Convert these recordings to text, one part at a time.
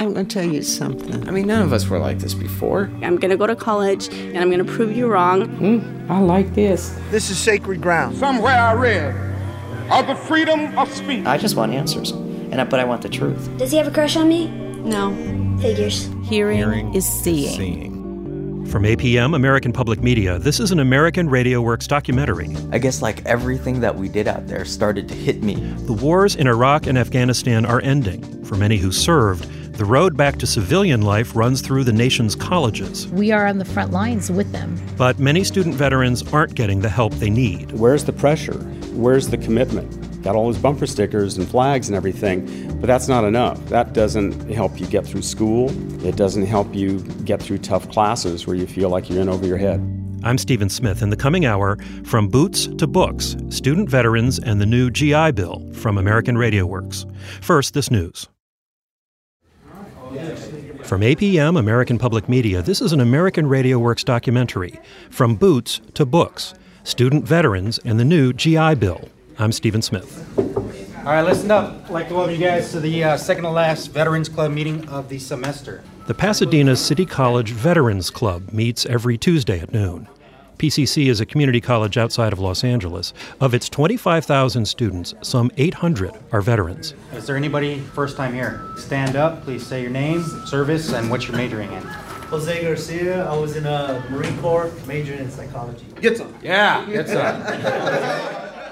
I'm going to tell you something. I mean, none of us were like this before. I'm going to go to college and I'm going to prove you wrong. Mm, I like this. This is sacred ground. Somewhere I read of the freedom of speech. I just want answers, and I, but I want the truth. Does he have a crush on me? No. Figures. Hearing, Hearing is seeing. seeing. From APM, American Public Media, this is an American Radio Works documentary. I guess like everything that we did out there started to hit me. The wars in Iraq and Afghanistan are ending. For many who served, the road back to civilian life runs through the nation's colleges. We are on the front lines with them. But many student veterans aren't getting the help they need. Where's the pressure? Where's the commitment? Got all those bumper stickers and flags and everything, but that's not enough. That doesn't help you get through school. It doesn't help you get through tough classes where you feel like you're in over your head. I'm Stephen Smith. In the coming hour, from boots to books, student veterans and the new GI Bill from American Radio Works. First, this news. From APM, American Public Media, this is an American Radio Works documentary, From Boots to Books, Student Veterans and the New GI Bill. I'm Stephen Smith. All right, listen up. I'd like to welcome you guys to the uh, second to last Veterans Club meeting of the semester. The Pasadena City College Veterans Club meets every Tuesday at noon. PCC is a community college outside of Los Angeles. Of its 25,000 students, some 800 are veterans. Is there anybody first time here? Stand up, please say your name, service, and what you're majoring in. Jose Garcia. I was in a Marine Corps, majoring in psychology. Get some. Yeah, get some.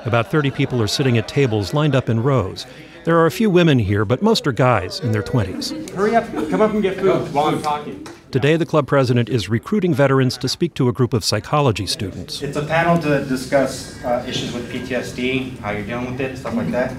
About 30 people are sitting at tables lined up in rows. There are a few women here, but most are guys in their 20s. Hurry up, come up and get food while I'm talking. Today, the club president is recruiting veterans to speak to a group of psychology students. It's a panel to discuss uh, issues with PTSD, how you're dealing with it, stuff like that.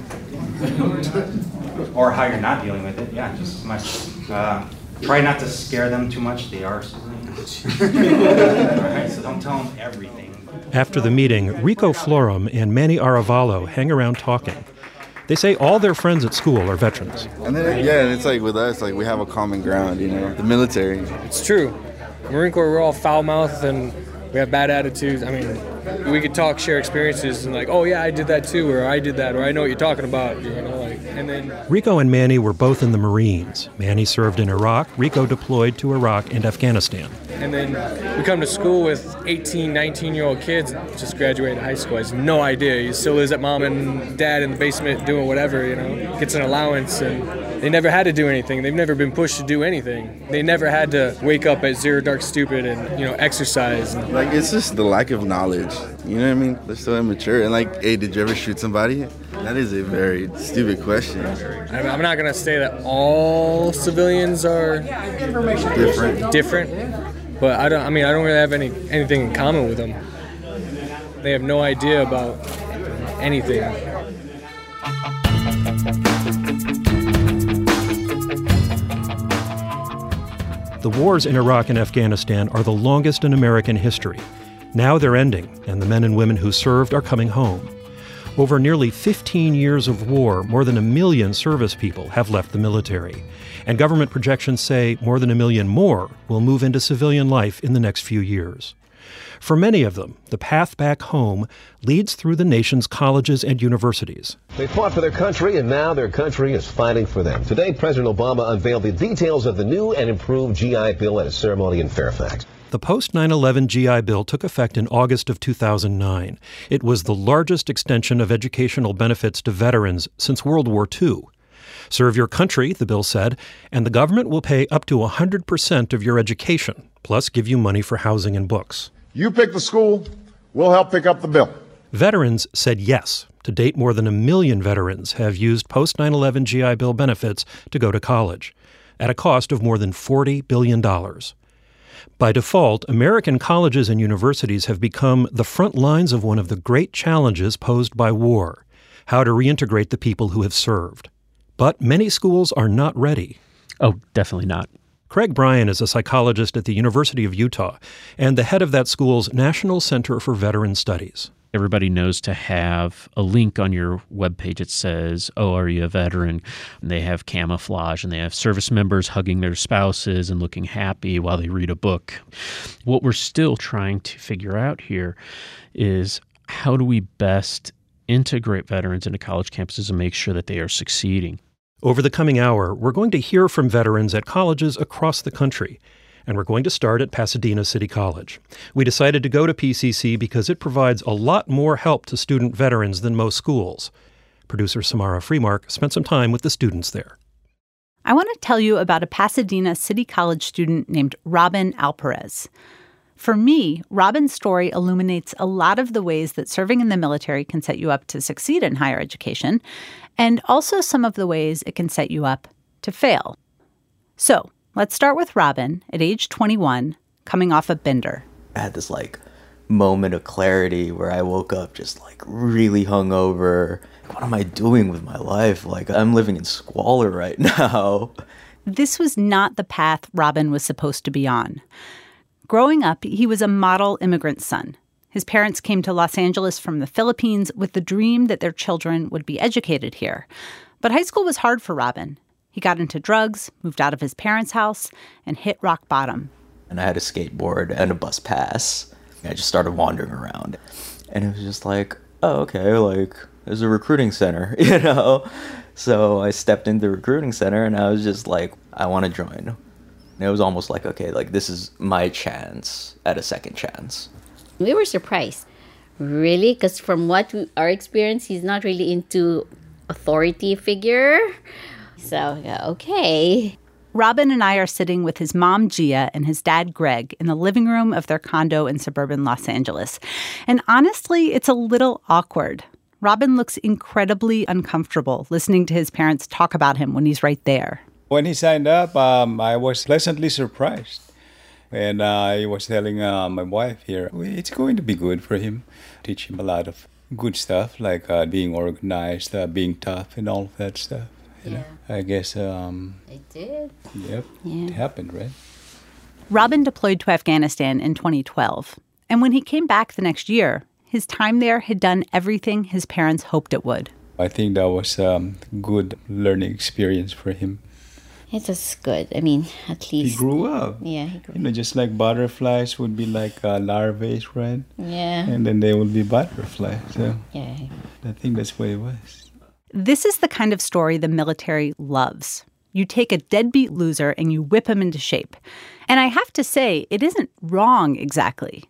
or how you're not dealing with it, yeah, just as much. Uh, try not to scare them too much, they are civilians. Right, so don't tell them everything. After the meeting, Rico Florum and Manny Aravallo hang around talking. They say all their friends at school are veterans. And then, yeah, it's like with us, like we have a common ground, you know, the military. It's true. Marine Corps, we're all foul mouthed and we have bad attitudes. I mean, we could talk, share experiences, and like, oh yeah, I did that too, or I did that, or I know what you're talking about, you know, like, and then. Rico and Manny were both in the Marines. Manny served in Iraq. Rico deployed to Iraq and Afghanistan. And then we come to school with 18, 19 year old kids just graduated high school. Has no idea. He still lives at mom and dad in the basement doing whatever, you know, gets an allowance and they never had to do anything. They've never been pushed to do anything. They never had to wake up at zero dark stupid and you know exercise. Like it's just the lack of knowledge. You know what I mean? They're so immature. And like, hey, did you ever shoot somebody? That is a very stupid question. I'm not gonna say that all civilians are different. Different, but I don't. I mean, I don't really have any anything in common with them. They have no idea about anything. The wars in Iraq and Afghanistan are the longest in American history. Now they're ending, and the men and women who served are coming home. Over nearly 15 years of war, more than a million service people have left the military. And government projections say more than a million more will move into civilian life in the next few years. For many of them, the path back home leads through the nation's colleges and universities. They fought for their country, and now their country is fighting for them. Today, President Obama unveiled the details of the new and improved GI Bill at a ceremony in Fairfax. The post 9 11 GI Bill took effect in August of 2009. It was the largest extension of educational benefits to veterans since World War II. Serve your country, the bill said, and the government will pay up to 100% of your education, plus give you money for housing and books. You pick the school, we'll help pick up the bill. Veterans said yes. To date, more than a million veterans have used post 9 11 GI Bill benefits to go to college, at a cost of more than $40 billion. By default, American colleges and universities have become the front lines of one of the great challenges posed by war how to reintegrate the people who have served. But many schools are not ready. Oh, definitely not. Craig Bryan is a psychologist at the University of Utah and the head of that school's National Center for Veteran Studies. Everybody knows to have a link on your webpage that says, Oh, are you a veteran? And they have camouflage and they have service members hugging their spouses and looking happy while they read a book. What we're still trying to figure out here is how do we best integrate veterans into college campuses and make sure that they are succeeding? Over the coming hour, we're going to hear from veterans at colleges across the country, and we're going to start at Pasadena City College. We decided to go to PCC because it provides a lot more help to student veterans than most schools. Producer Samara Freemark spent some time with the students there. I want to tell you about a Pasadena City College student named Robin Alperez. For me, Robin's story illuminates a lot of the ways that serving in the military can set you up to succeed in higher education, and also some of the ways it can set you up to fail. So, let's start with Robin at age 21, coming off a bender. I had this like moment of clarity where I woke up just like really hungover. What am I doing with my life? Like, I'm living in squalor right now. This was not the path Robin was supposed to be on. Growing up, he was a model immigrant son. His parents came to Los Angeles from the Philippines with the dream that their children would be educated here. But high school was hard for Robin. He got into drugs, moved out of his parents' house, and hit rock bottom. And I had a skateboard and a bus pass. I just started wandering around. And it was just like, oh, okay, like, there's a recruiting center, you know? So I stepped into the recruiting center and I was just like, I want to join. And it was almost like, okay, like this is my chance at a second chance. We were surprised, really, because from what we, our experience, he's not really into authority figure. So, yeah, okay. Robin and I are sitting with his mom, Gia, and his dad, Greg, in the living room of their condo in suburban Los Angeles. And honestly, it's a little awkward. Robin looks incredibly uncomfortable listening to his parents talk about him when he's right there. When he signed up, um, I was pleasantly surprised. And uh, I was telling uh, my wife here, it's going to be good for him. Teach him a lot of good stuff, like uh, being organized, uh, being tough, and all of that stuff. You yeah. know? I guess. Um, it did. Yep. Yeah. It happened, right? Robin deployed to Afghanistan in 2012. And when he came back the next year, his time there had done everything his parents hoped it would. I think that was a um, good learning experience for him. It was good. I mean, at least he grew up. Yeah, he grew. You know, just like butterflies would be like uh, larvae, right? Yeah. And then they would be butterflies. So yeah, I think that's what it was. This is the kind of story the military loves. You take a deadbeat loser and you whip him into shape. And I have to say, it isn't wrong exactly.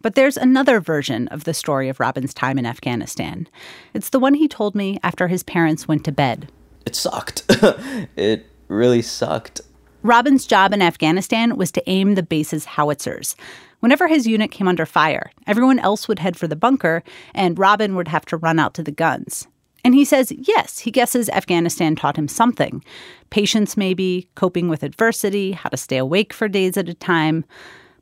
But there's another version of the story of Robin's time in Afghanistan. It's the one he told me after his parents went to bed. It sucked. it really sucked. Robin's job in Afghanistan was to aim the base's howitzers. Whenever his unit came under fire, everyone else would head for the bunker, and Robin would have to run out to the guns. And he says, yes, he guesses Afghanistan taught him something patience, maybe, coping with adversity, how to stay awake for days at a time.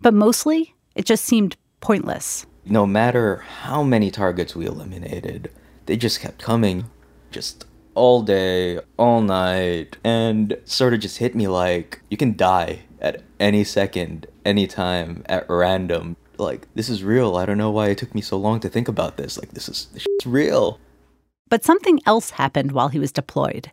But mostly, it just seemed pointless. No matter how many targets we eliminated, they just kept coming. Just all day, all night, and sort of just hit me like you can die at any second, anytime, at random. Like, this is real. I don't know why it took me so long to think about this. Like, this is this real. But something else happened while he was deployed.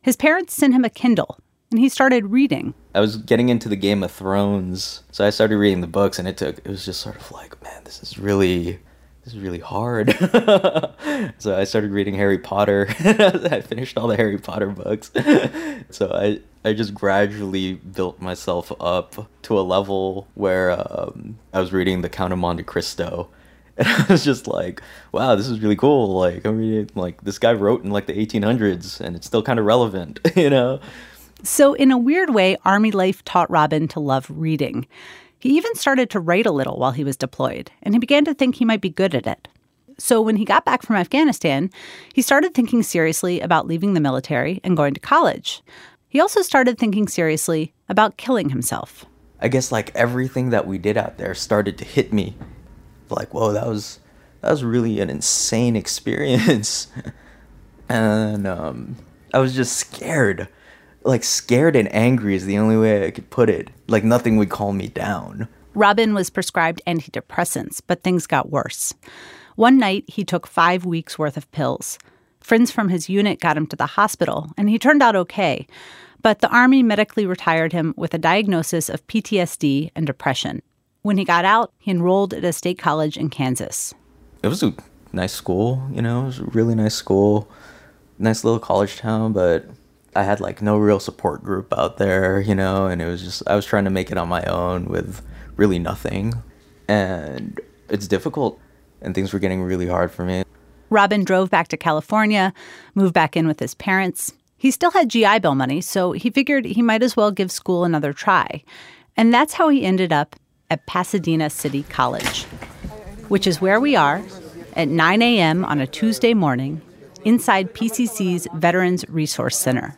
His parents sent him a Kindle, and he started reading. I was getting into the Game of Thrones, so I started reading the books, and it took, it was just sort of like, man, this is really this is really hard. so I started reading Harry Potter. I finished all the Harry Potter books. so I, I just gradually built myself up to a level where um, I was reading The Count of Monte Cristo. And I was just like, wow, this is really cool. Like, I mean, like this guy wrote in like the 1800s and it's still kind of relevant, you know? So, in a weird way, Army life taught Robin to love reading. He even started to write a little while he was deployed, and he began to think he might be good at it. So when he got back from Afghanistan, he started thinking seriously about leaving the military and going to college. He also started thinking seriously about killing himself. I guess like everything that we did out there started to hit me. Like, whoa, that was that was really an insane experience. and um, I was just scared like scared and angry is the only way I could put it. Like nothing would calm me down. Robin was prescribed antidepressants, but things got worse. One night, he took five weeks worth of pills. Friends from his unit got him to the hospital, and he turned out okay. But the Army medically retired him with a diagnosis of PTSD and depression. When he got out, he enrolled at a state college in Kansas. It was a nice school, you know, it was a really nice school, nice little college town, but I had like no real support group out there, you know, and it was just I was trying to make it on my own with really nothing. And it's difficult and things were getting really hard for me. Robin drove back to California, moved back in with his parents. He still had GI Bill money, so he figured he might as well give school another try. And that's how he ended up at Pasadena City College, which is where we are at 9 a.m. on a Tuesday morning inside PCC's Veterans Resource Center.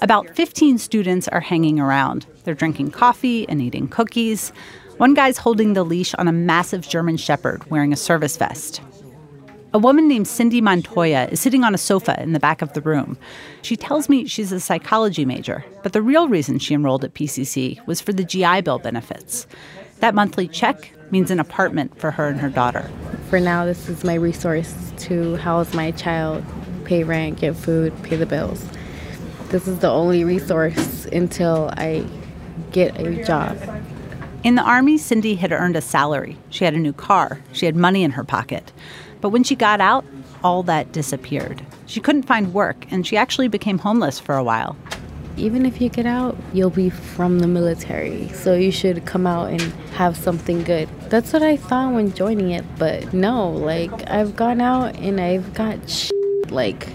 About 15 students are hanging around. They're drinking coffee and eating cookies. One guy's holding the leash on a massive German Shepherd wearing a service vest. A woman named Cindy Montoya is sitting on a sofa in the back of the room. She tells me she's a psychology major, but the real reason she enrolled at PCC was for the GI Bill benefits. That monthly check means an apartment for her and her daughter. For now, this is my resource to house my child, pay rent, get food, pay the bills. This is the only resource until I get a job. In the Army, Cindy had earned a salary. She had a new car. She had money in her pocket. But when she got out, all that disappeared. She couldn't find work, and she actually became homeless for a while. Even if you get out, you'll be from the military, so you should come out and have something good. That's what I thought when joining it, but no, like I've gone out and I've got sh- like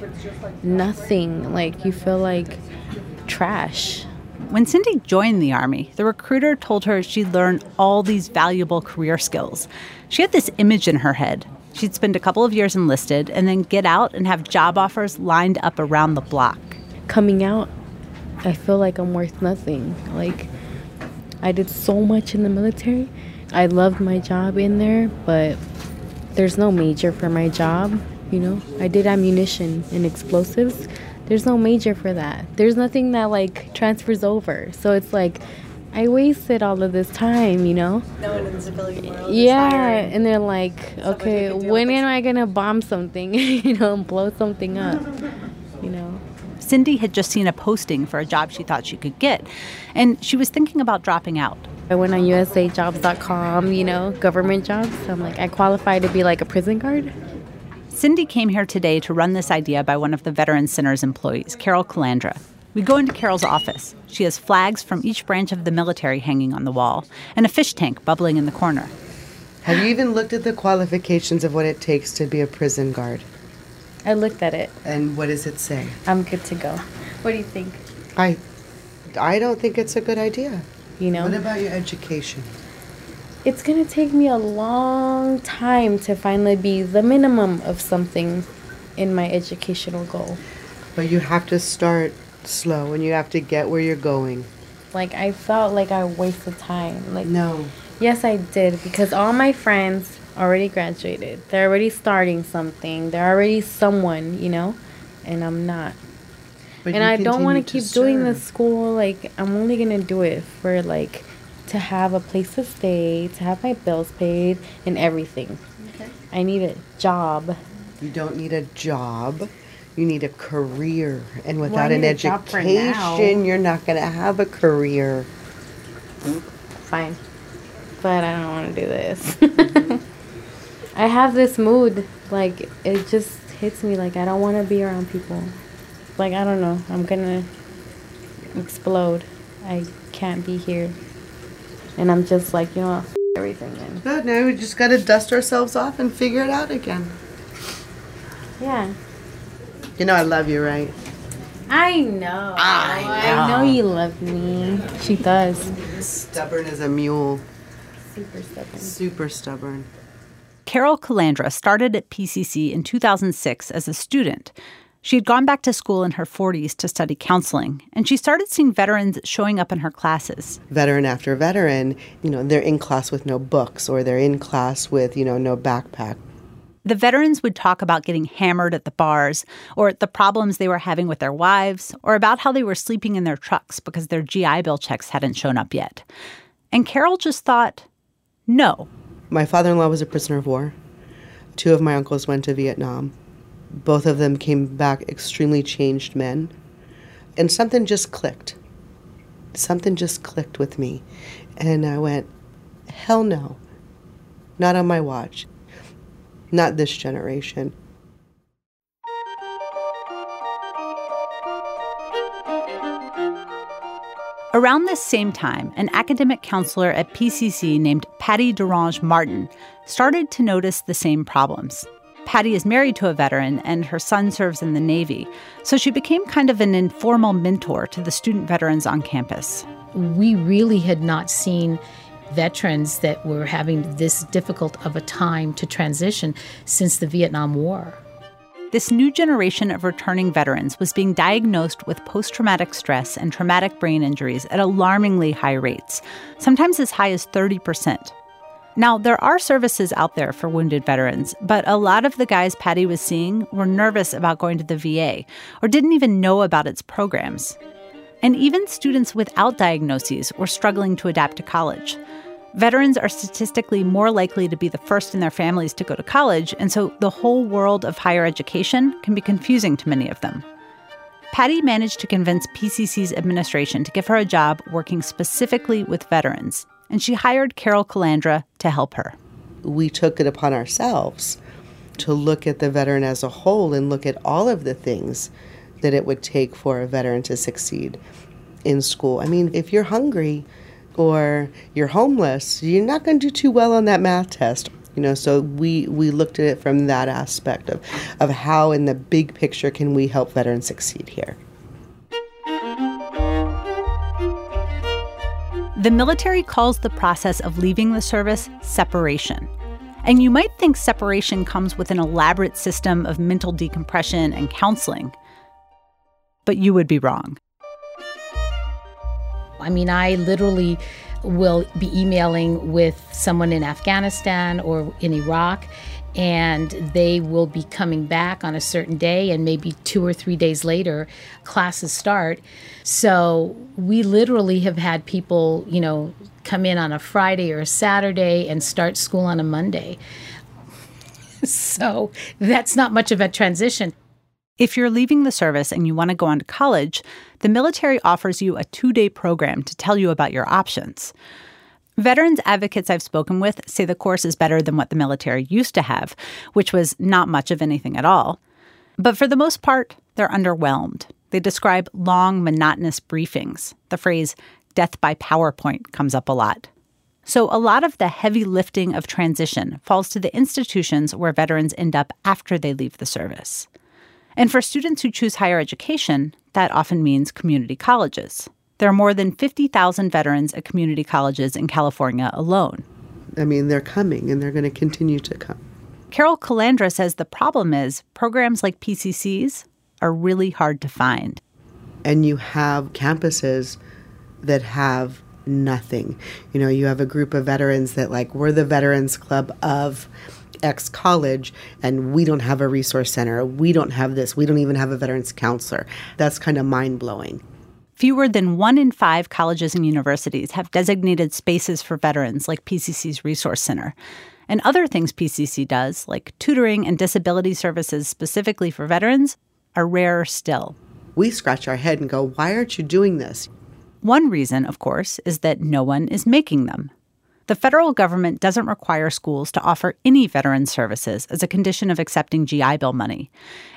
nothing. Like you feel like trash. When Cindy joined the Army, the recruiter told her she'd learn all these valuable career skills. She had this image in her head She'd spend a couple of years enlisted and then get out and have job offers lined up around the block. Coming out, I feel like I'm worth nothing. Like, I did so much in the military. I loved my job in there, but there's no major for my job. You know, I did ammunition and explosives. There's no major for that. There's nothing that like transfers over. So it's like I wasted all of this time, you know? No one in the civilian world. Yeah, and they're like, okay, when am I gonna bomb something, you know, and blow something up, you know? Cindy had just seen a posting for a job she thought she could get, and she was thinking about dropping out. I went on USAJobs.com, you know, government jobs. I'm like, I qualify to be like a prison guard. Cindy came here today to run this idea by one of the Veterans Center's employees, Carol Calandra. We go into Carol's office. She has flags from each branch of the military hanging on the wall and a fish tank bubbling in the corner. Have you even looked at the qualifications of what it takes to be a prison guard? I looked at it. And what does it say? I'm good to go. What do you think? I I don't think it's a good idea. You know? What about your education? It's going to take me a long time to finally be the minimum of something in my educational goal. But you have to start slow and you have to get where you're going. Like I felt like I wasted time. Like no. Yes, I did because all my friends already graduated. They're already starting something. They're already someone, you know, and I'm not. But and I don't want to keep doing this school. Like I'm only gonna do it for like to have a place to stay, to have my bills paid, and everything. Okay. I need a job. You don't need a job. You need a career. And without well, an education, you're not going to have a career. Fine. But I don't want to do this. I have this mood. Like, it just hits me. Like, I don't want to be around people. Like, I don't know. I'm going to explode. I can't be here. And I'm just like, you know, f- everything then. Good. Now we just got to dust ourselves off and figure it out again. Yeah. You know I love you, right? I know. I know. I know you love me. She does. Stubborn as a mule. Super stubborn. Super stubborn. Carol Calandra started at PCC in 2006 as a student. She had gone back to school in her 40s to study counseling, and she started seeing veterans showing up in her classes. Veteran after veteran, you know, they're in class with no books or they're in class with, you know, no backpack the veterans would talk about getting hammered at the bars, or the problems they were having with their wives, or about how they were sleeping in their trucks because their GI Bill checks hadn't shown up yet. And Carol just thought, no. My father in law was a prisoner of war. Two of my uncles went to Vietnam. Both of them came back extremely changed men. And something just clicked. Something just clicked with me. And I went, hell no. Not on my watch not this generation. Around this same time, an academic counselor at PCC named Patty Durange Martin started to notice the same problems. Patty is married to a veteran and her son serves in the Navy, so she became kind of an informal mentor to the student veterans on campus. We really had not seen veterans that were having this difficult of a time to transition since the Vietnam War. This new generation of returning veterans was being diagnosed with post traumatic stress and traumatic brain injuries at alarmingly high rates, sometimes as high as 30%. Now, there are services out there for wounded veterans, but a lot of the guys Patty was seeing were nervous about going to the VA or didn't even know about its programs. And even students without diagnoses were struggling to adapt to college. Veterans are statistically more likely to be the first in their families to go to college, and so the whole world of higher education can be confusing to many of them. Patty managed to convince PCC's administration to give her a job working specifically with veterans, and she hired Carol Calandra to help her. We took it upon ourselves to look at the veteran as a whole and look at all of the things that it would take for a veteran to succeed in school. I mean, if you're hungry, or you're homeless, you're not going to do too well on that math test. You know, so we, we looked at it from that aspect of, of how, in the big picture, can we help veterans succeed here. The military calls the process of leaving the service separation. And you might think separation comes with an elaborate system of mental decompression and counseling. But you would be wrong. I mean, I literally will be emailing with someone in Afghanistan or in Iraq, and they will be coming back on a certain day, and maybe two or three days later, classes start. So we literally have had people, you know, come in on a Friday or a Saturday and start school on a Monday. so that's not much of a transition. If you're leaving the service and you want to go on to college, the military offers you a two day program to tell you about your options. Veterans advocates I've spoken with say the course is better than what the military used to have, which was not much of anything at all. But for the most part, they're underwhelmed. They describe long, monotonous briefings. The phrase death by PowerPoint comes up a lot. So, a lot of the heavy lifting of transition falls to the institutions where veterans end up after they leave the service. And for students who choose higher education, that often means community colleges. There are more than 50,000 veterans at community colleges in California alone. I mean, they're coming and they're going to continue to come. Carol Calandra says the problem is programs like PCC's are really hard to find. And you have campuses that have nothing. You know, you have a group of veterans that, like, we're the Veterans Club of X college and we don't have a resource center. We don't have this. We don't even have a veterans counselor. That's kind of mind blowing. Fewer than one in five colleges and universities have designated spaces for veterans like PCC's Resource Center. And other things PCC does, like tutoring and disability services specifically for veterans, are rarer still. We scratch our head and go, why aren't you doing this? One reason, of course, is that no one is making them. The federal government doesn't require schools to offer any veteran services as a condition of accepting GI Bill money.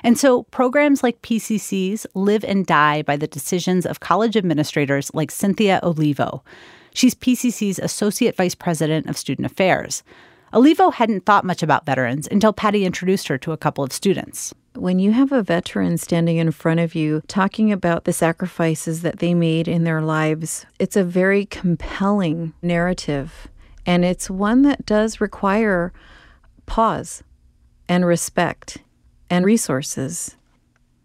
And so programs like PCC's live and die by the decisions of college administrators like Cynthia Olivo. She's PCC's Associate Vice President of Student Affairs. Olivo hadn't thought much about veterans until Patty introduced her to a couple of students. When you have a veteran standing in front of you talking about the sacrifices that they made in their lives, it's a very compelling narrative. And it's one that does require pause and respect and resources.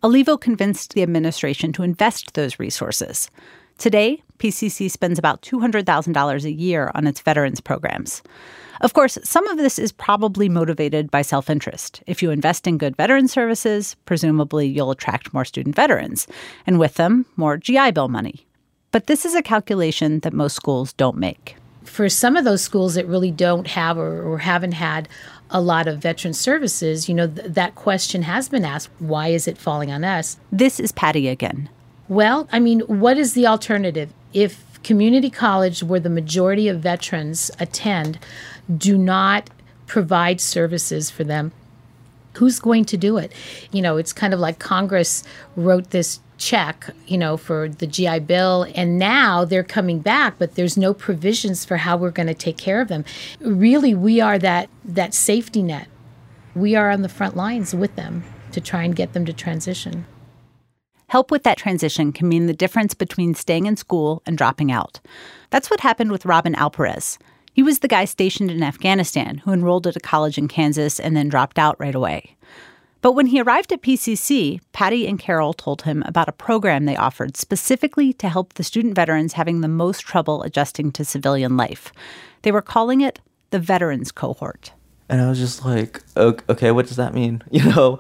Olivo convinced the administration to invest those resources. Today, PCC spends about $200,000 a year on its veterans programs. Of course, some of this is probably motivated by self interest. If you invest in good veteran services, presumably you'll attract more student veterans, and with them, more GI Bill money. But this is a calculation that most schools don't make for some of those schools that really don't have or, or haven't had a lot of veteran services, you know, th- that question has been asked why is it falling on us? This is Patty again. Well, I mean, what is the alternative? If community college, where the majority of veterans attend, do not provide services for them, Who's going to do it? You know, it's kind of like Congress wrote this check, you know, for the GI Bill, and now they're coming back, but there's no provisions for how we're going to take care of them. Really, we are that that safety net. We are on the front lines with them to try and get them to transition. Help with that transition can mean the difference between staying in school and dropping out. That's what happened with Robin Alperez. He was the guy stationed in Afghanistan who enrolled at a college in Kansas and then dropped out right away. But when he arrived at PCC, Patty and Carol told him about a program they offered specifically to help the student veterans having the most trouble adjusting to civilian life. They were calling it the Veterans Cohort. And I was just like, okay, what does that mean? You know?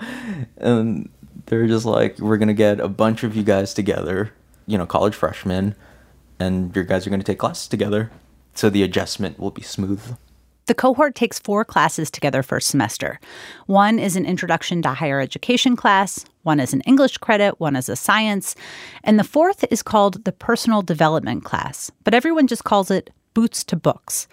And they're just like, we're going to get a bunch of you guys together, you know, college freshmen, and your guys are going to take classes together. So the adjustment will be smooth. The cohort takes four classes together first semester. One is an introduction to higher education class, one is an English credit, one is a science, and the fourth is called the personal development class, but everyone just calls it Boots to Books.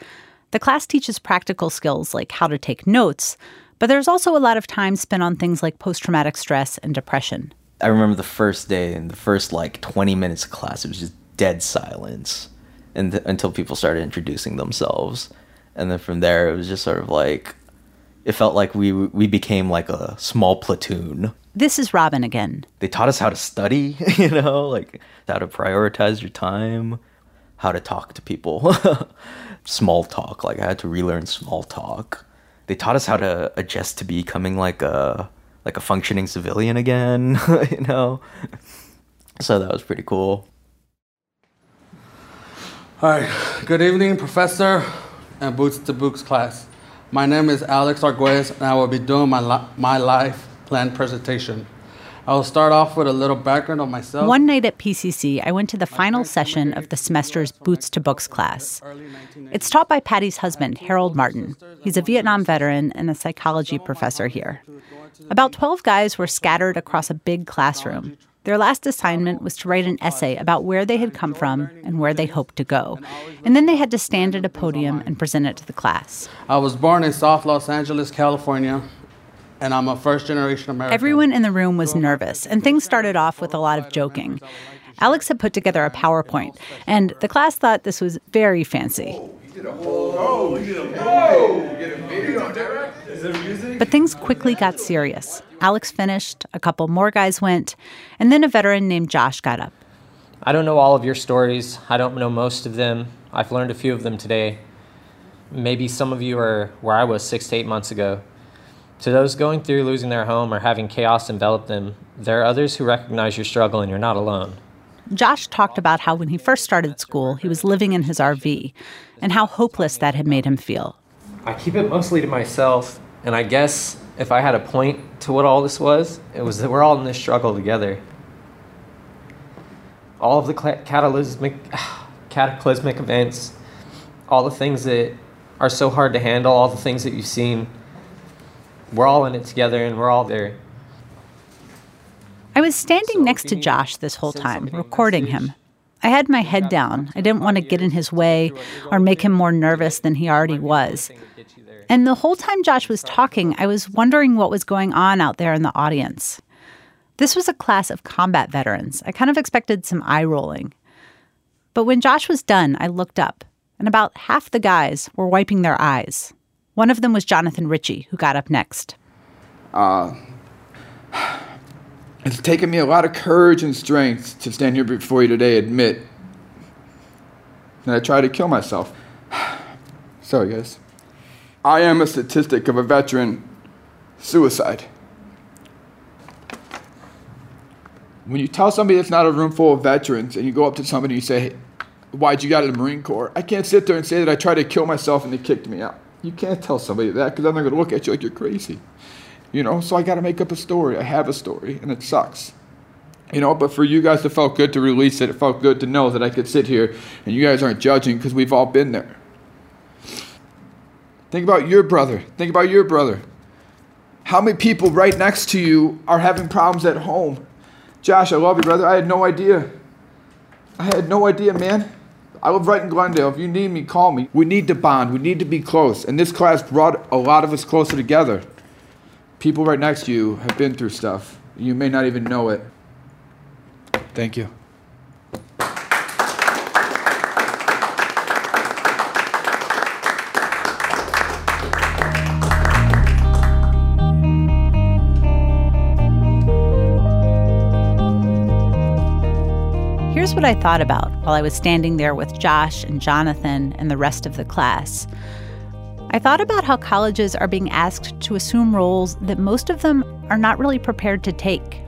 The class teaches practical skills like how to take notes, but there's also a lot of time spent on things like post traumatic stress and depression. I remember the first day and the first like 20 minutes of class, it was just dead silence and th- until people started introducing themselves and then from there it was just sort of like it felt like we we became like a small platoon. This is Robin again. They taught us how to study, you know, like how to prioritize your time, how to talk to people. small talk, like I had to relearn small talk. They taught us how to adjust to becoming like a like a functioning civilian again, you know. So that was pretty cool. Hi, good evening, Professor and Boots to Books class. My name is Alex Arguez, and I will be doing my, li- my life plan presentation. I will start off with a little background on myself. One night at PCC, I went to the final session of the semester's Boots to Books class. It's taught by Patty's husband, Harold Martin. He's a Vietnam veteran and a psychology professor here. About 12 guys were scattered across a big classroom. Their last assignment was to write an essay about where they had come from and where they hoped to go. And then they had to stand at a podium and present it to the class. I was born in South Los Angeles, California, and I'm a first generation American. Everyone in the room was nervous, and things started off with a lot of joking. Alex had put together a PowerPoint, and the class thought this was very fancy. But things quickly got serious. Alex finished, a couple more guys went, and then a veteran named Josh got up. I don't know all of your stories. I don't know most of them. I've learned a few of them today. Maybe some of you are where I was six to eight months ago. To those going through losing their home or having chaos envelop them, there are others who recognize your struggle and you're not alone. Josh talked about how when he first started school, he was living in his RV and how hopeless that had made him feel. I keep it mostly to myself, and I guess if I had a point to what all this was, it was that we're all in this struggle together. All of the cataclysmic, cataclysmic events, all the things that are so hard to handle, all the things that you've seen, we're all in it together and we're all there. I was standing next to Josh this whole time, recording him. I had my head down. I didn't want to get in his way or make him more nervous than he already was. And the whole time Josh was talking, I was wondering what was going on out there in the audience. This was a class of combat veterans. I kind of expected some eye rolling. But when Josh was done, I looked up, and about half the guys were wiping their eyes. One of them was Jonathan Ritchie, who got up next. Uh, it's taken me a lot of courage and strength to stand here before you today admit that I tried to kill myself. Sorry, guys. I am a statistic of a veteran suicide. When you tell somebody that's not a room full of veterans and you go up to somebody and you say, Why'd you out of the Marine Corps? I can't sit there and say that I tried to kill myself and they kicked me out. You can't tell somebody that because then they're going to look at you like you're crazy. You know, so I got to make up a story. I have a story and it sucks. You know, but for you guys, it felt good to release it. It felt good to know that I could sit here and you guys aren't judging because we've all been there. Think about your brother. Think about your brother. How many people right next to you are having problems at home? Josh, I love you, brother. I had no idea. I had no idea, man. I live right in Glendale. If you need me, call me. We need to bond. We need to be close. And this class brought a lot of us closer together. People right next to you have been through stuff. You may not even know it. Thank you. Here's what I thought about while I was standing there with Josh and Jonathan and the rest of the class. I thought about how colleges are being asked to assume roles that most of them are not really prepared to take.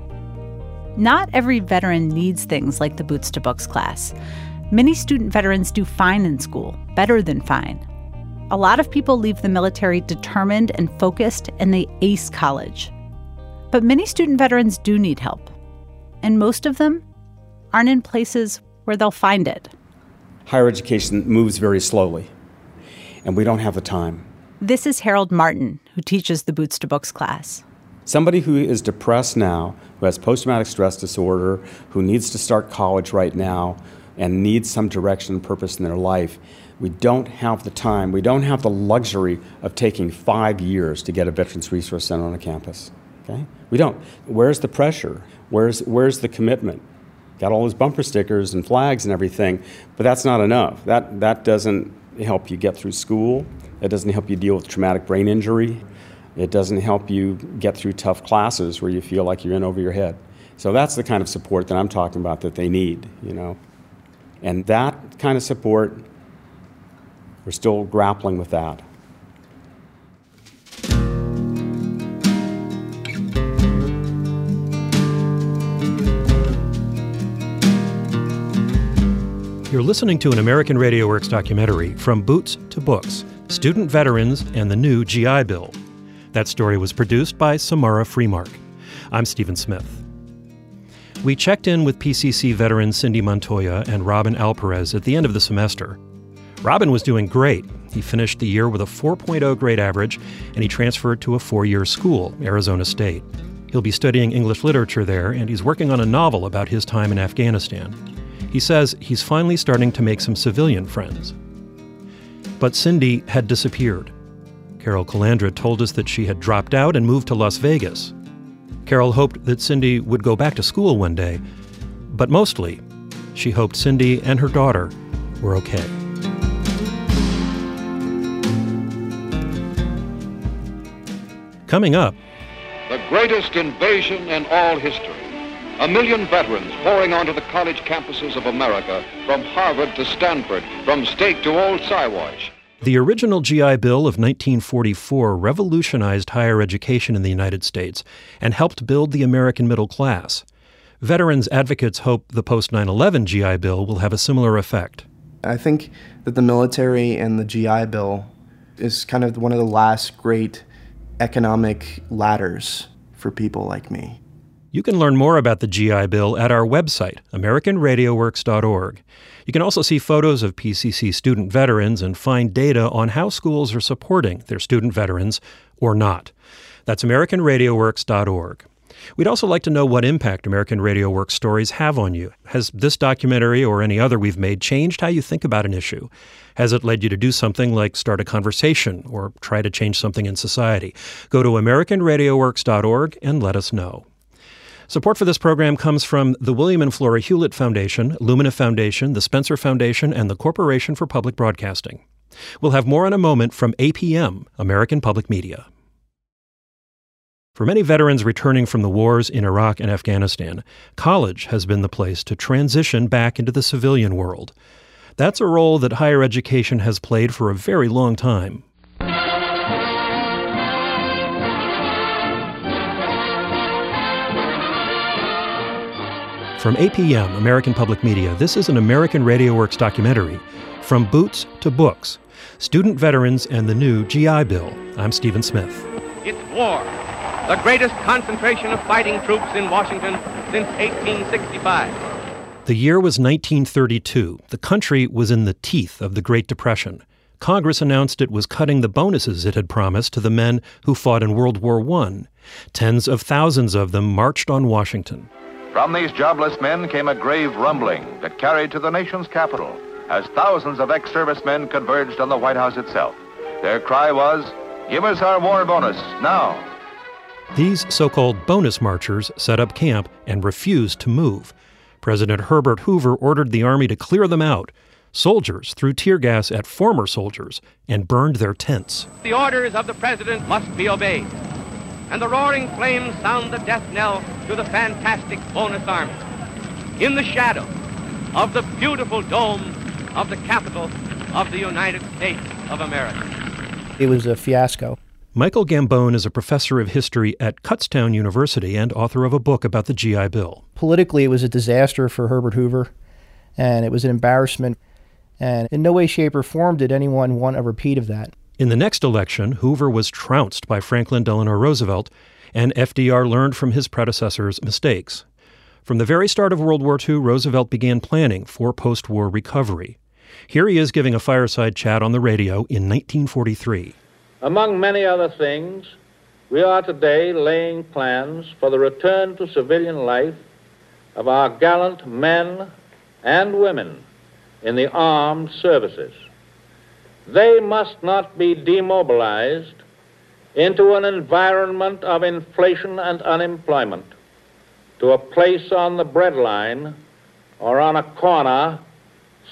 Not every veteran needs things like the Boots to Books class. Many student veterans do fine in school, better than fine. A lot of people leave the military determined and focused, and they ace college. But many student veterans do need help. And most of them aren't in places where they'll find it. Higher education moves very slowly, and we don't have the time. This is Harold Martin, who teaches the Boots to Books class. Somebody who is depressed now, who has post traumatic stress disorder, who needs to start college right now, and needs some direction and purpose in their life, we don't have the time, we don't have the luxury of taking five years to get a Veterans Resource Center on a campus. Okay? We don't. Where's the pressure? Where's, where's the commitment? got all those bumper stickers and flags and everything, but that's not enough. That, that doesn't help you get through school. It doesn't help you deal with traumatic brain injury. It doesn't help you get through tough classes where you feel like you're in over your head. So that's the kind of support that I'm talking about that they need, you know. And that kind of support, we're still grappling with that. You're listening to an American Radio Works documentary, From Boots to Books Student Veterans and the New GI Bill. That story was produced by Samara Freemark. I'm Stephen Smith. We checked in with PCC veterans Cindy Montoya and Robin Alperez at the end of the semester. Robin was doing great. He finished the year with a 4.0 grade average, and he transferred to a four year school, Arizona State. He'll be studying English literature there, and he's working on a novel about his time in Afghanistan. He says he's finally starting to make some civilian friends. But Cindy had disappeared. Carol Calandra told us that she had dropped out and moved to Las Vegas. Carol hoped that Cindy would go back to school one day, but mostly, she hoped Cindy and her daughter were okay. Coming up, The greatest invasion in all history. A million veterans pouring onto the college campuses of America, from Harvard to Stanford, from State to Old Siwash. the original GI Bill of 1944 revolutionized higher education in the United States and helped build the American middle class. Veterans advocates hope the post 9 11 GI Bill will have a similar effect. I think that the military and the GI Bill is kind of one of the last great economic ladders for people like me. You can learn more about the GI Bill at our website, AmericanRadioWorks.org. You can also see photos of PCC student veterans and find data on how schools are supporting their student veterans or not. That's AmericanRadioWorks.org. We'd also like to know what impact American Radio Works stories have on you. Has this documentary or any other we've made changed how you think about an issue? Has it led you to do something like start a conversation or try to change something in society? Go to AmericanRadioWorks.org and let us know. Support for this program comes from the William and Flora Hewlett Foundation, Lumina Foundation, the Spencer Foundation, and the Corporation for Public Broadcasting. We'll have more in a moment from APM, American Public Media. For many veterans returning from the wars in Iraq and Afghanistan, college has been the place to transition back into the civilian world. That's a role that higher education has played for a very long time. From APM, American Public Media, this is an American Radio Works documentary, From Boots to Books Student Veterans and the New GI Bill. I'm Stephen Smith. It's war, the greatest concentration of fighting troops in Washington since 1865. The year was 1932. The country was in the teeth of the Great Depression. Congress announced it was cutting the bonuses it had promised to the men who fought in World War I. Tens of thousands of them marched on Washington. From these jobless men came a grave rumbling that carried to the nation's capital as thousands of ex servicemen converged on the White House itself. Their cry was, Give us our war bonus now. These so called bonus marchers set up camp and refused to move. President Herbert Hoover ordered the Army to clear them out. Soldiers threw tear gas at former soldiers and burned their tents. The orders of the President must be obeyed. And the roaring flames sound the death knell to the fantastic bonus army. In the shadow of the beautiful dome of the capital of the United States of America. It was a fiasco. Michael Gambone is a professor of history at Kutztown University and author of a book about the GI Bill. Politically, it was a disaster for Herbert Hoover, and it was an embarrassment. And in no way, shape, or form did anyone want a repeat of that. In the next election, Hoover was trounced by Franklin Delano Roosevelt, and FDR learned from his predecessor's mistakes. From the very start of World War II, Roosevelt began planning for post war recovery. Here he is giving a fireside chat on the radio in 1943. Among many other things, we are today laying plans for the return to civilian life of our gallant men and women in the armed services. They must not be demobilized into an environment of inflation and unemployment, to a place on the breadline or on a corner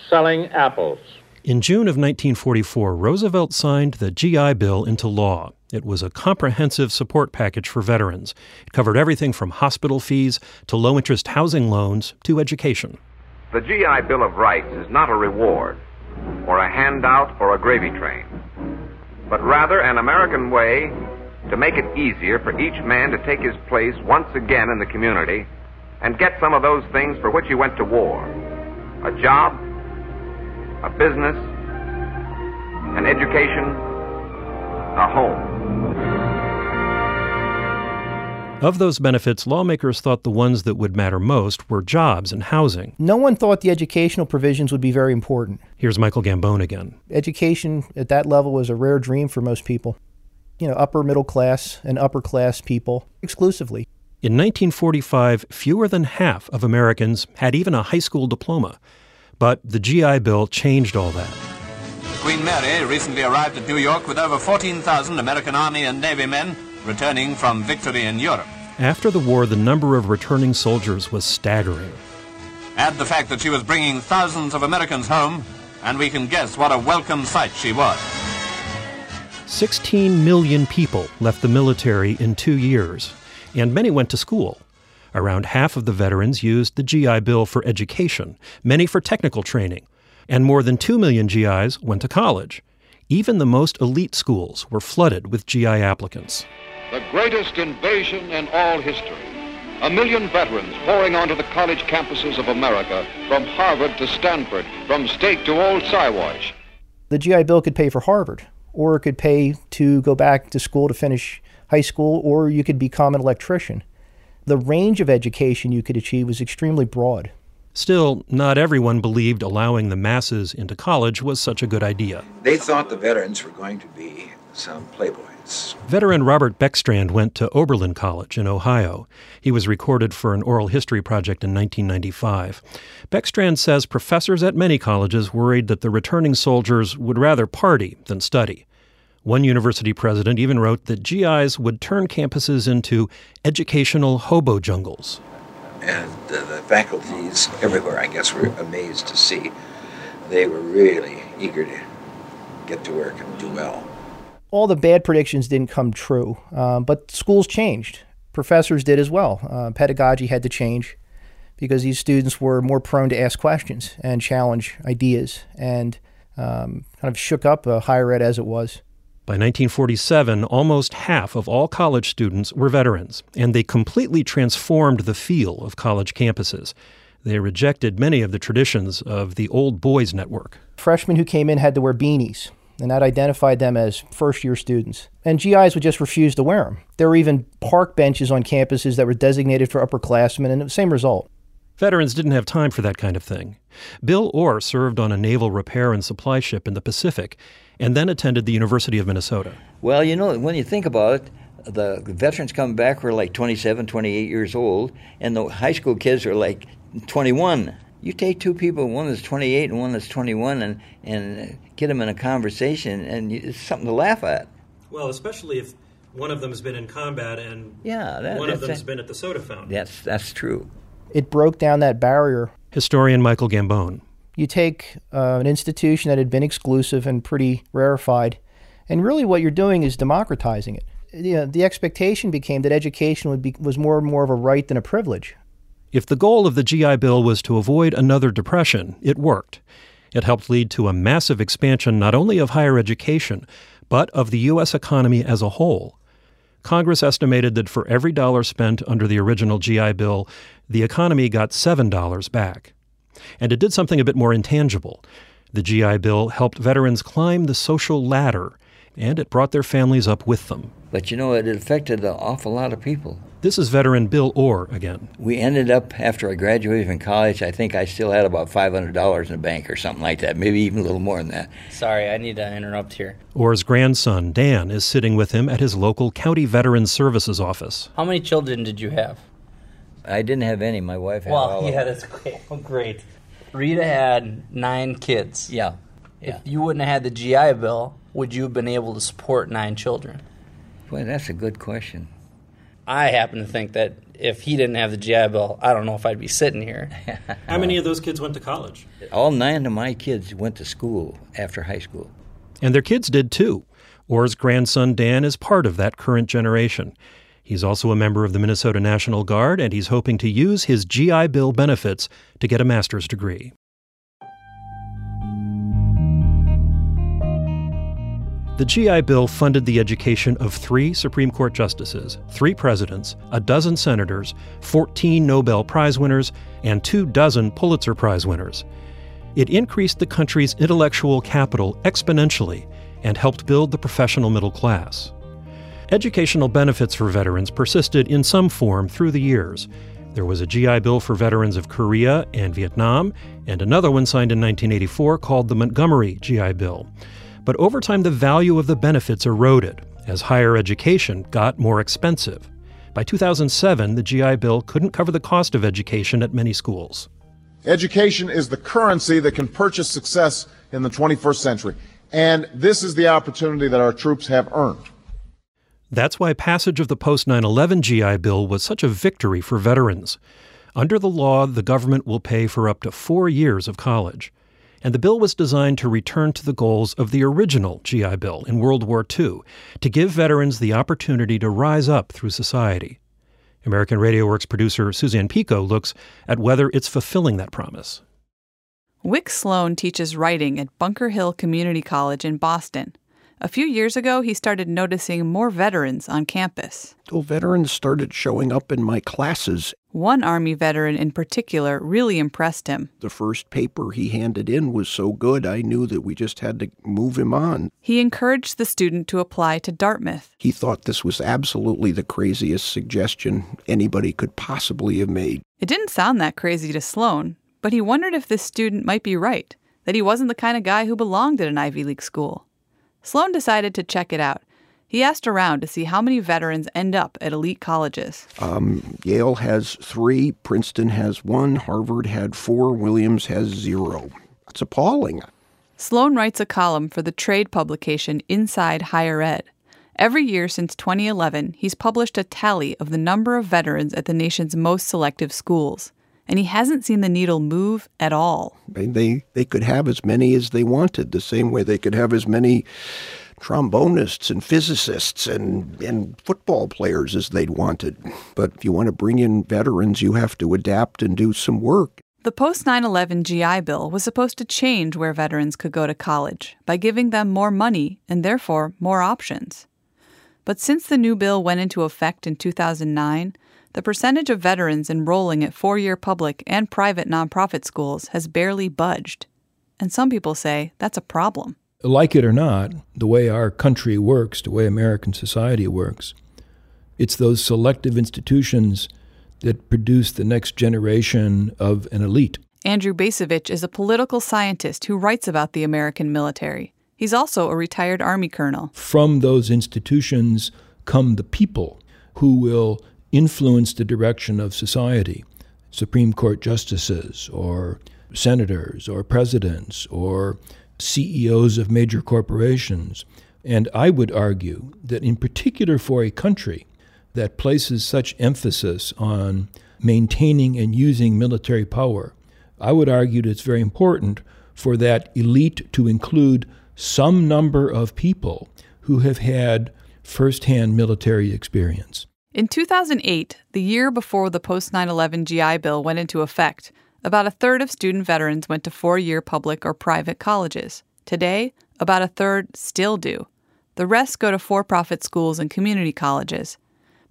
selling apples. In June of 1944, Roosevelt signed the GI Bill into law. It was a comprehensive support package for veterans. It covered everything from hospital fees to low interest housing loans to education. The GI Bill of Rights is not a reward or a handout or a gravy train, but rather an American way to make it easier for each man to take his place once again in the community and get some of those things for which he went to war a job, a business, an education, a home. Of those benefits, lawmakers thought the ones that would matter most were jobs and housing. No one thought the educational provisions would be very important. Here's Michael Gambone again. Education at that level was a rare dream for most people. You know, upper middle class and upper class people exclusively. In 1945, fewer than half of Americans had even a high school diploma. But the GI Bill changed all that. Queen Mary recently arrived at New York with over 14,000 American Army and Navy men returning from victory in Europe. After the war, the number of returning soldiers was staggering. Add the fact that she was bringing thousands of Americans home, and we can guess what a welcome sight she was. 16 million people left the military in two years, and many went to school. Around half of the veterans used the GI Bill for education, many for technical training, and more than 2 million GIs went to college. Even the most elite schools were flooded with GI applicants. The greatest invasion in all history. A million veterans pouring onto the college campuses of America, from Harvard to Stanford, from State to Old Siwash. The GI Bill could pay for Harvard, or it could pay to go back to school to finish high school, or you could become an electrician. The range of education you could achieve was extremely broad. Still, not everyone believed allowing the masses into college was such a good idea. They thought the veterans were going to be some playboys. Veteran Robert Beckstrand went to Oberlin College in Ohio. He was recorded for an oral history project in 1995. Beckstrand says professors at many colleges worried that the returning soldiers would rather party than study. One university president even wrote that GIs would turn campuses into educational hobo jungles. And uh, the faculties everywhere, I guess, were amazed to see. They were really eager to get to work and do well. All the bad predictions didn't come true, um, but schools changed. Professors did as well. Uh, pedagogy had to change because these students were more prone to ask questions and challenge ideas and um, kind of shook up uh, higher ed as it was. By 1947, almost half of all college students were veterans, and they completely transformed the feel of college campuses. They rejected many of the traditions of the old boys network. Freshmen who came in had to wear beanies, and that identified them as first year students. And GIs would just refuse to wear them. There were even park benches on campuses that were designated for upperclassmen, and the same result. Veterans didn't have time for that kind of thing. Bill Orr served on a naval repair and supply ship in the Pacific and then attended the University of Minnesota. Well, you know, when you think about it, the veterans coming back were like 27, 28 years old, and the high school kids are like 21. You take two people, one that's 28 and one that's 21, and, and get them in a conversation, and it's something to laugh at. Well, especially if one of them has been in combat and Yeah, that- one of that's them has a- been at the soda fountain. That's that's true. It broke down that barrier. Historian Michael Gambone. You take uh, an institution that had been exclusive and pretty rarefied, and really what you're doing is democratizing it. You know, the expectation became that education would be, was more and more of a right than a privilege. If the goal of the GI Bill was to avoid another depression, it worked. It helped lead to a massive expansion not only of higher education, but of the U.S. economy as a whole. Congress estimated that for every dollar spent under the original GI Bill, the economy got $7 back. And it did something a bit more intangible. The GI Bill helped veterans climb the social ladder, and it brought their families up with them. But you know, it affected an awful lot of people. This is veteran Bill Orr again. We ended up after I graduated from college. I think I still had about five hundred dollars in the bank or something like that, maybe even a little more than that. Sorry, I need to interrupt here. Orr's grandson, Dan, is sitting with him at his local County Veterans Services office. How many children did you have? I didn't have any. My wife had well, all of yeah, them. that's great. Great. Rita had nine kids. Yeah. If you wouldn't have had the GI Bill, would you have been able to support nine children? Boy, that's a good question. I happen to think that if he didn't have the GI Bill, I don't know if I'd be sitting here. How many of those kids went to college? All nine of my kids went to school after high school. And their kids did too. Orr's grandson, Dan, is part of that current generation. He's also a member of the Minnesota National Guard, and he's hoping to use his GI Bill benefits to get a master's degree. The GI Bill funded the education of three Supreme Court justices, three presidents, a dozen senators, 14 Nobel Prize winners, and two dozen Pulitzer Prize winners. It increased the country's intellectual capital exponentially and helped build the professional middle class. Educational benefits for veterans persisted in some form through the years. There was a GI Bill for veterans of Korea and Vietnam, and another one signed in 1984 called the Montgomery GI Bill. But over time, the value of the benefits eroded as higher education got more expensive. By 2007, the GI Bill couldn't cover the cost of education at many schools. Education is the currency that can purchase success in the 21st century. And this is the opportunity that our troops have earned. That's why passage of the post 9 11 GI Bill was such a victory for veterans. Under the law, the government will pay for up to four years of college. And the bill was designed to return to the goals of the original GI Bill in World War II to give veterans the opportunity to rise up through society. American Radio Works producer Suzanne Pico looks at whether it's fulfilling that promise. Wick Sloan teaches writing at Bunker Hill Community College in Boston. A few years ago, he started noticing more veterans on campus. So veterans started showing up in my classes. One Army veteran in particular really impressed him. The first paper he handed in was so good, I knew that we just had to move him on. He encouraged the student to apply to Dartmouth. He thought this was absolutely the craziest suggestion anybody could possibly have made. It didn't sound that crazy to Sloan, but he wondered if this student might be right, that he wasn't the kind of guy who belonged at an Ivy League school. Sloan decided to check it out. He asked around to see how many veterans end up at elite colleges. Um, Yale has three, Princeton has one, Harvard had four, Williams has zero. It's appalling. Sloan writes a column for the trade publication Inside Higher Ed. Every year since 2011, he's published a tally of the number of veterans at the nation's most selective schools, and he hasn't seen the needle move at all. They, they could have as many as they wanted, the same way they could have as many trombonists and physicists and, and football players as they'd wanted. But if you want to bring in veterans, you have to adapt and do some work. The post 9 11 GI Bill was supposed to change where veterans could go to college by giving them more money and therefore more options. But since the new bill went into effect in 2009, the percentage of veterans enrolling at four year public and private nonprofit schools has barely budged. And some people say that's a problem. Like it or not, the way our country works, the way American society works, it's those selective institutions that produce the next generation of an elite. Andrew Bacevich is a political scientist who writes about the American military. He's also a retired Army colonel. From those institutions come the people who will influence the direction of society Supreme Court justices, or senators, or presidents, or CEOs of major corporations, And I would argue that, in particular for a country that places such emphasis on maintaining and using military power, I would argue that it's very important for that elite to include some number of people who have had firsthand military experience. In 2008, the year before the post 9 11 GI Bill went into effect, about a third of student veterans went to four year public or private colleges. Today, about a third still do. The rest go to for profit schools and community colleges.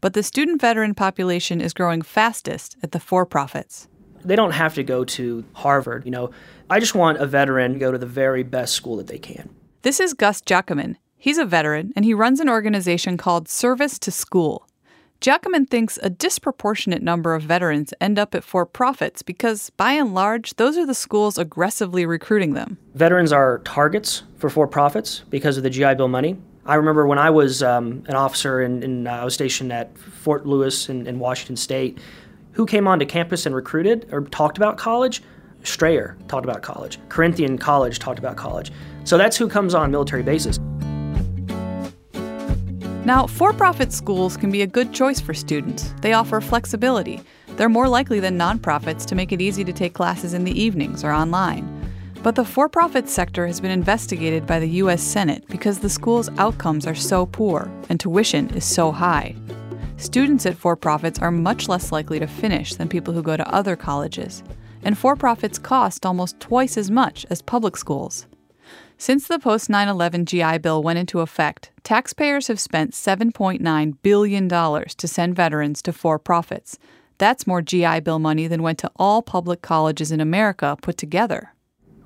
But the student veteran population is growing fastest at the for profits. They don't have to go to Harvard. You know, I just want a veteran to go to the very best school that they can. This is Gus Giacoman. He's a veteran and he runs an organization called Service to School. Giacoman thinks a disproportionate number of veterans end up at for profits because, by and large, those are the schools aggressively recruiting them. Veterans are targets for for profits because of the GI Bill money. I remember when I was um, an officer and, uh, I was stationed at Fort Lewis in, in Washington State. Who came onto campus and recruited or talked about college? Strayer talked about college. Corinthian College talked about college. So that's who comes on military bases. Now, for profit schools can be a good choice for students. They offer flexibility. They're more likely than nonprofits to make it easy to take classes in the evenings or online. But the for profit sector has been investigated by the U.S. Senate because the school's outcomes are so poor and tuition is so high. Students at for profits are much less likely to finish than people who go to other colleges, and for profits cost almost twice as much as public schools. Since the post 9 11 GI Bill went into effect, taxpayers have spent $7.9 billion to send veterans to for profits. That's more GI Bill money than went to all public colleges in America put together.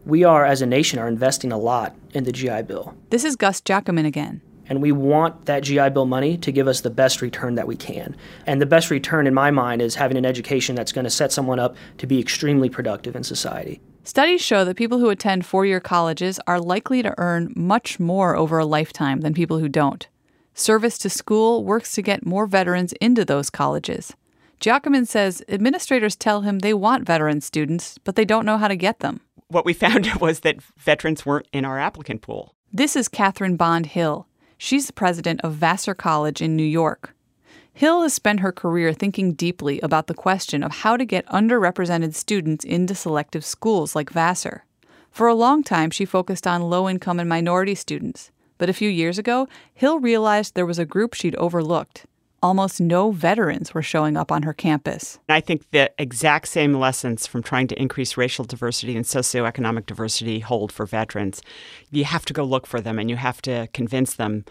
We are, as a nation, are investing a lot in the GI Bill. This is Gus Giacoman again. And we want that GI Bill money to give us the best return that we can. And the best return, in my mind, is having an education that's going to set someone up to be extremely productive in society. Studies show that people who attend four year colleges are likely to earn much more over a lifetime than people who don't. Service to School works to get more veterans into those colleges. Giacoman says administrators tell him they want veteran students, but they don't know how to get them. What we found was that veterans weren't in our applicant pool. This is Catherine Bond Hill. She's the president of Vassar College in New York. Hill has spent her career thinking deeply about the question of how to get underrepresented students into selective schools like Vassar. For a long time, she focused on low income and minority students. But a few years ago, Hill realized there was a group she'd overlooked. Almost no veterans were showing up on her campus. I think the exact same lessons from trying to increase racial diversity and socioeconomic diversity hold for veterans. You have to go look for them and you have to convince them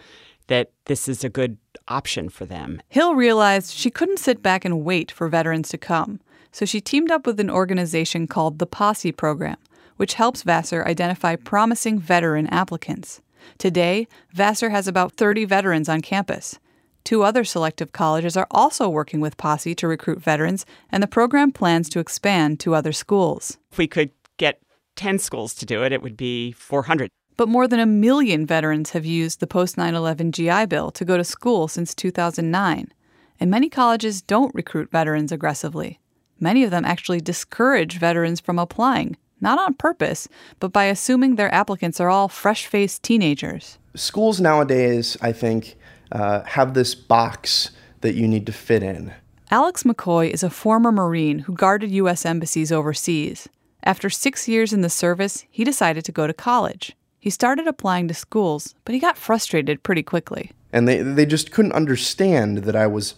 that this is a good option for them. Hill realized she couldn't sit back and wait for veterans to come, so she teamed up with an organization called the Posse Program, which helps Vassar identify promising veteran applicants. Today, Vassar has about 30 veterans on campus. Two other selective colleges are also working with Posse to recruit veterans, and the program plans to expand to other schools. If we could get 10 schools to do it, it would be 400. But more than a million veterans have used the post 9 11 GI Bill to go to school since 2009. And many colleges don't recruit veterans aggressively. Many of them actually discourage veterans from applying, not on purpose, but by assuming their applicants are all fresh faced teenagers. Schools nowadays, I think, uh, have this box that you need to fit in. Alex McCoy is a former Marine who guarded U.S. embassies overseas. After six years in the service, he decided to go to college. He started applying to schools, but he got frustrated pretty quickly. And they, they just couldn't understand that I was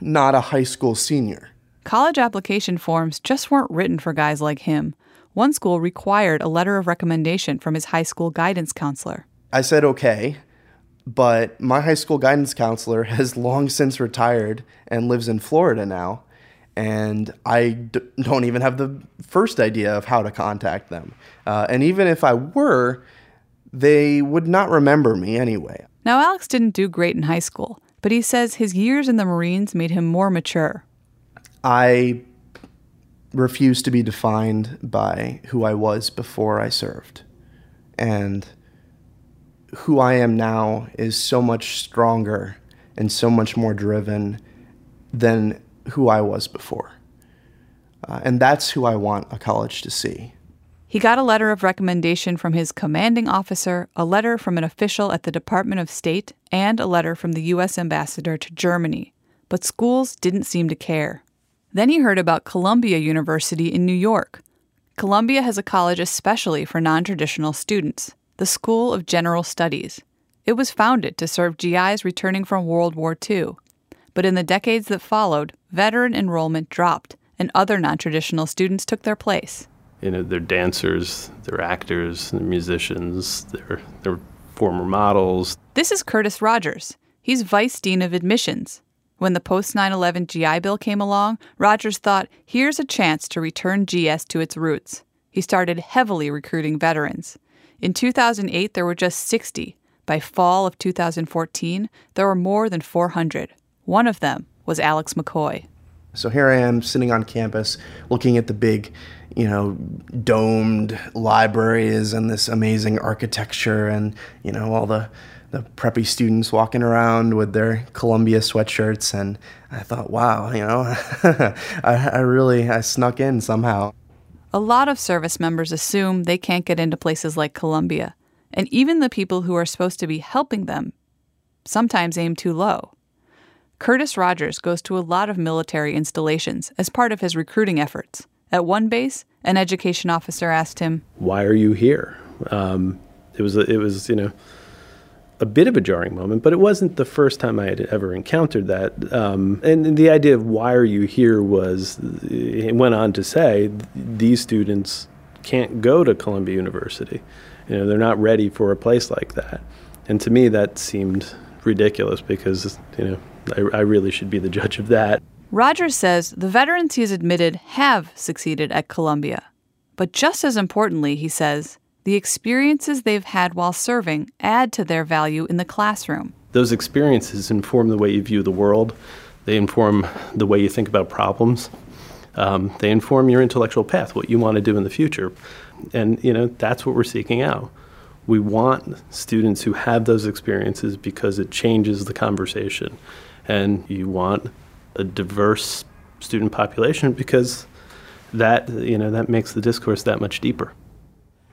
not a high school senior. College application forms just weren't written for guys like him. One school required a letter of recommendation from his high school guidance counselor. I said, okay, but my high school guidance counselor has long since retired and lives in Florida now. And I d- don't even have the first idea of how to contact them. Uh, and even if I were, they would not remember me anyway. Now, Alex didn't do great in high school, but he says his years in the Marines made him more mature. I refuse to be defined by who I was before I served. And who I am now is so much stronger and so much more driven than who I was before. Uh, and that's who I want a college to see. He got a letter of recommendation from his commanding officer, a letter from an official at the Department of State, and a letter from the U.S. ambassador to Germany. But schools didn't seem to care. Then he heard about Columbia University in New York. Columbia has a college especially for non traditional students, the School of General Studies. It was founded to serve GIs returning from World War II. But in the decades that followed, veteran enrollment dropped, and other non traditional students took their place. You know, they're dancers, they're actors, they're musicians, they're, they're former models. This is Curtis Rogers. He's Vice Dean of Admissions. When the post 9 11 GI Bill came along, Rogers thought, here's a chance to return GS to its roots. He started heavily recruiting veterans. In 2008, there were just 60. By fall of 2014, there were more than 400. One of them was Alex McCoy. So here I am sitting on campus looking at the big, you know, domed libraries and this amazing architecture and, you know, all the the preppy students walking around with their Columbia sweatshirts and I thought, wow, you know, I, I really I snuck in somehow. A lot of service members assume they can't get into places like Columbia, and even the people who are supposed to be helping them sometimes aim too low. Curtis Rogers goes to a lot of military installations as part of his recruiting efforts. At one base, an education officer asked him, "Why are you here?" Um, it was it was you know a bit of a jarring moment, but it wasn't the first time I had ever encountered that. Um, and the idea of why are you here was, it went on to say, these students can't go to Columbia University. You know, they're not ready for a place like that. And to me, that seemed ridiculous because, you know, I, I really should be the judge of that. Rogers says the veterans he has admitted have succeeded at Columbia. But just as importantly, he says, the experiences they've had while serving add to their value in the classroom. Those experiences inform the way you view the world, they inform the way you think about problems. Um, they inform your intellectual path, what you want to do in the future. And, you know, that's what we're seeking out. We want students who have those experiences because it changes the conversation. And you want a diverse student population because that, you know, that makes the discourse that much deeper.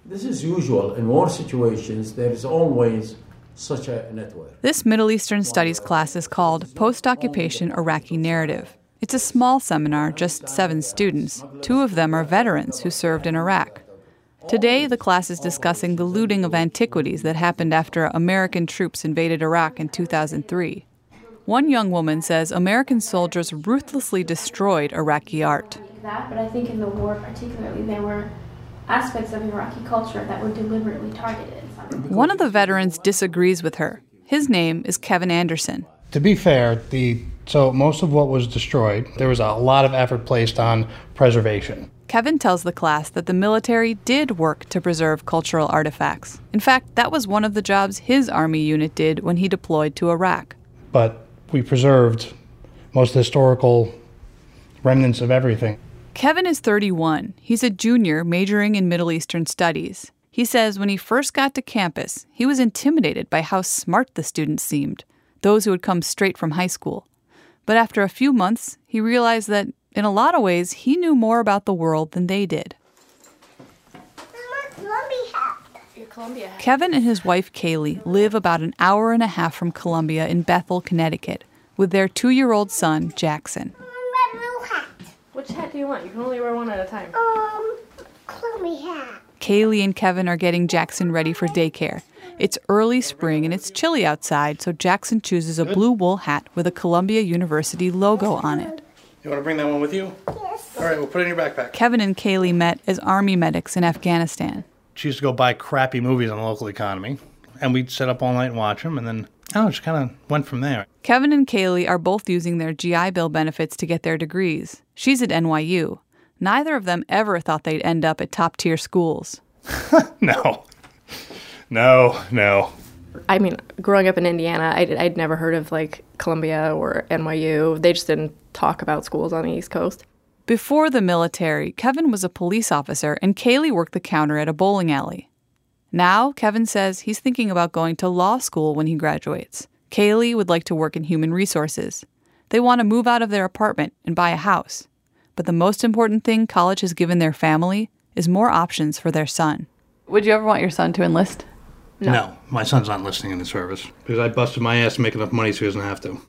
This is usual. In war situations, there is always such a network. This Middle Eastern Studies class is called Post Occupation Iraqi Narrative. It's a small seminar, just seven students. Two of them are veterans who served in Iraq. Today, the class is discussing the looting of antiquities that happened after American troops invaded Iraq in 2003. One young woman says American soldiers ruthlessly destroyed Iraqi art. That, but I think in the war particularly, there were aspects of Iraqi culture that were deliberately targeted. One of the veterans disagrees with her. His name is Kevin Anderson. To be fair, the so most of what was destroyed, there was a lot of effort placed on preservation. Kevin tells the class that the military did work to preserve cultural artifacts. In fact, that was one of the jobs his army unit did when he deployed to Iraq. But we preserved most historical remnants of everything. Kevin is 31. He's a junior majoring in Middle Eastern studies. He says when he first got to campus, he was intimidated by how smart the students seemed, those who had come straight from high school. But after a few months, he realized that, in a lot of ways, he knew more about the world than they did. Kevin and his wife Kaylee live about an hour and a half from Columbia in Bethel, Connecticut, with their two year old son, Jackson. Which hat do you want? You can only wear one at a time. Um, Columbia hat. Kaylee and Kevin are getting Jackson ready for daycare. It's early spring and it's chilly outside, so Jackson chooses a blue wool hat with a Columbia University logo on it. You want to bring that one with you? Yes. All right, we'll put it in your backpack. Kevin and Kaylee met as Army medics in Afghanistan. She used to go buy crappy movies on the local economy, and we'd sit up all night and watch them, and then, oh, just kind of went from there. Kevin and Kaylee are both using their GI Bill benefits to get their degrees. She's at NYU. Neither of them ever thought they'd end up at top tier schools. no. No, no. I mean, growing up in Indiana, I'd, I'd never heard of like Columbia or NYU. They just didn't talk about schools on the East Coast. Before the military, Kevin was a police officer and Kaylee worked the counter at a bowling alley. Now, Kevin says he's thinking about going to law school when he graduates. Kaylee would like to work in human resources. They want to move out of their apartment and buy a house. But the most important thing college has given their family is more options for their son. Would you ever want your son to enlist? No. my son's not enlisting in the service because I busted my ass to make enough money so he doesn't have to.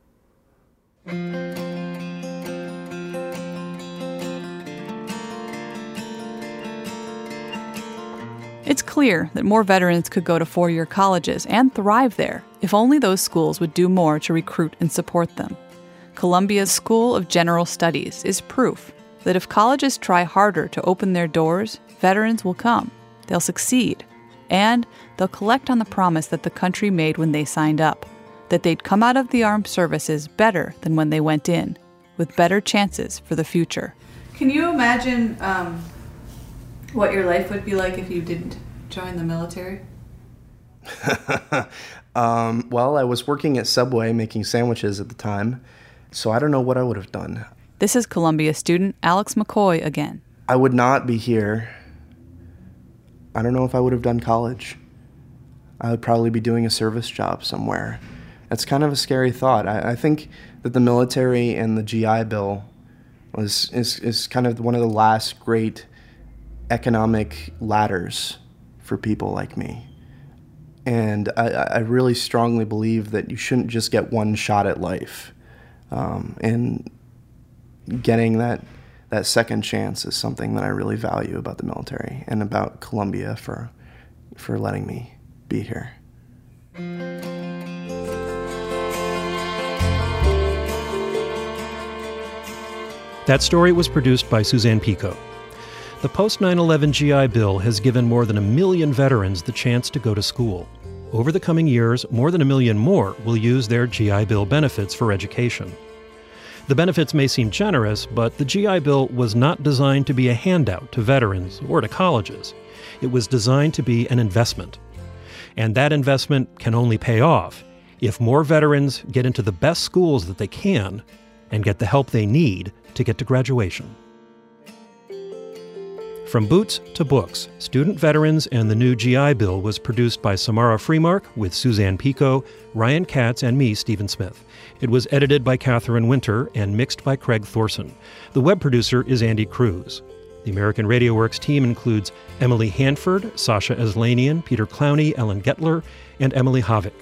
It's clear that more veterans could go to four year colleges and thrive there if only those schools would do more to recruit and support them. Columbia's School of General Studies is proof that if colleges try harder to open their doors, veterans will come, they'll succeed, and they'll collect on the promise that the country made when they signed up that they'd come out of the armed services better than when they went in, with better chances for the future. Can you imagine um, what your life would be like if you didn't join the military? um, well, I was working at Subway making sandwiches at the time, so I don't know what I would have done. This is Columbia student Alex McCoy again. I would not be here. I don't know if I would have done college. I would probably be doing a service job somewhere. That's kind of a scary thought. I, I think that the military and the GI Bill was is, is kind of one of the last great economic ladders for people like me. And I, I really strongly believe that you shouldn't just get one shot at life. Um, and getting that that second chance is something that I really value about the military and about Columbia for for letting me be here. That story was produced by Suzanne Pico. The post 9 11 GI Bill has given more than a million veterans the chance to go to school. Over the coming years, more than a million more will use their GI Bill benefits for education. The benefits may seem generous, but the GI Bill was not designed to be a handout to veterans or to colleges. It was designed to be an investment. And that investment can only pay off if more veterans get into the best schools that they can and get the help they need to get to graduation. From Boots to Books, Student Veterans and the New GI Bill was produced by Samara Freemark with Suzanne Pico, Ryan Katz, and me, Stephen Smith. It was edited by Catherine Winter and mixed by Craig Thorson. The web producer is Andy Cruz. The American Radio Works team includes Emily Hanford, Sasha Aslanian, Peter Clowney, Ellen Getler, and Emily Havik.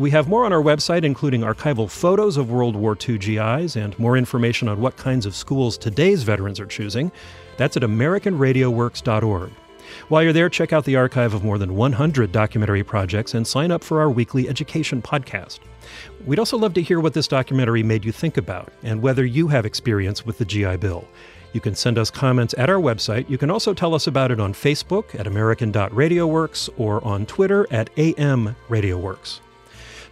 We have more on our website, including archival photos of World War II GIs and more information on what kinds of schools today's veterans are choosing. That's at AmericanRadioWorks.org. While you're there, check out the archive of more than 100 documentary projects and sign up for our weekly education podcast. We'd also love to hear what this documentary made you think about and whether you have experience with the GI Bill. You can send us comments at our website. You can also tell us about it on Facebook at American.RadioWorks or on Twitter at AM RadioWorks.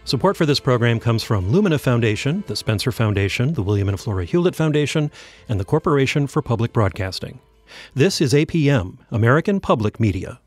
Support for this program comes from Lumina Foundation, the Spencer Foundation, the William and Flora Hewlett Foundation, and the Corporation for Public Broadcasting. This is APM, American Public Media.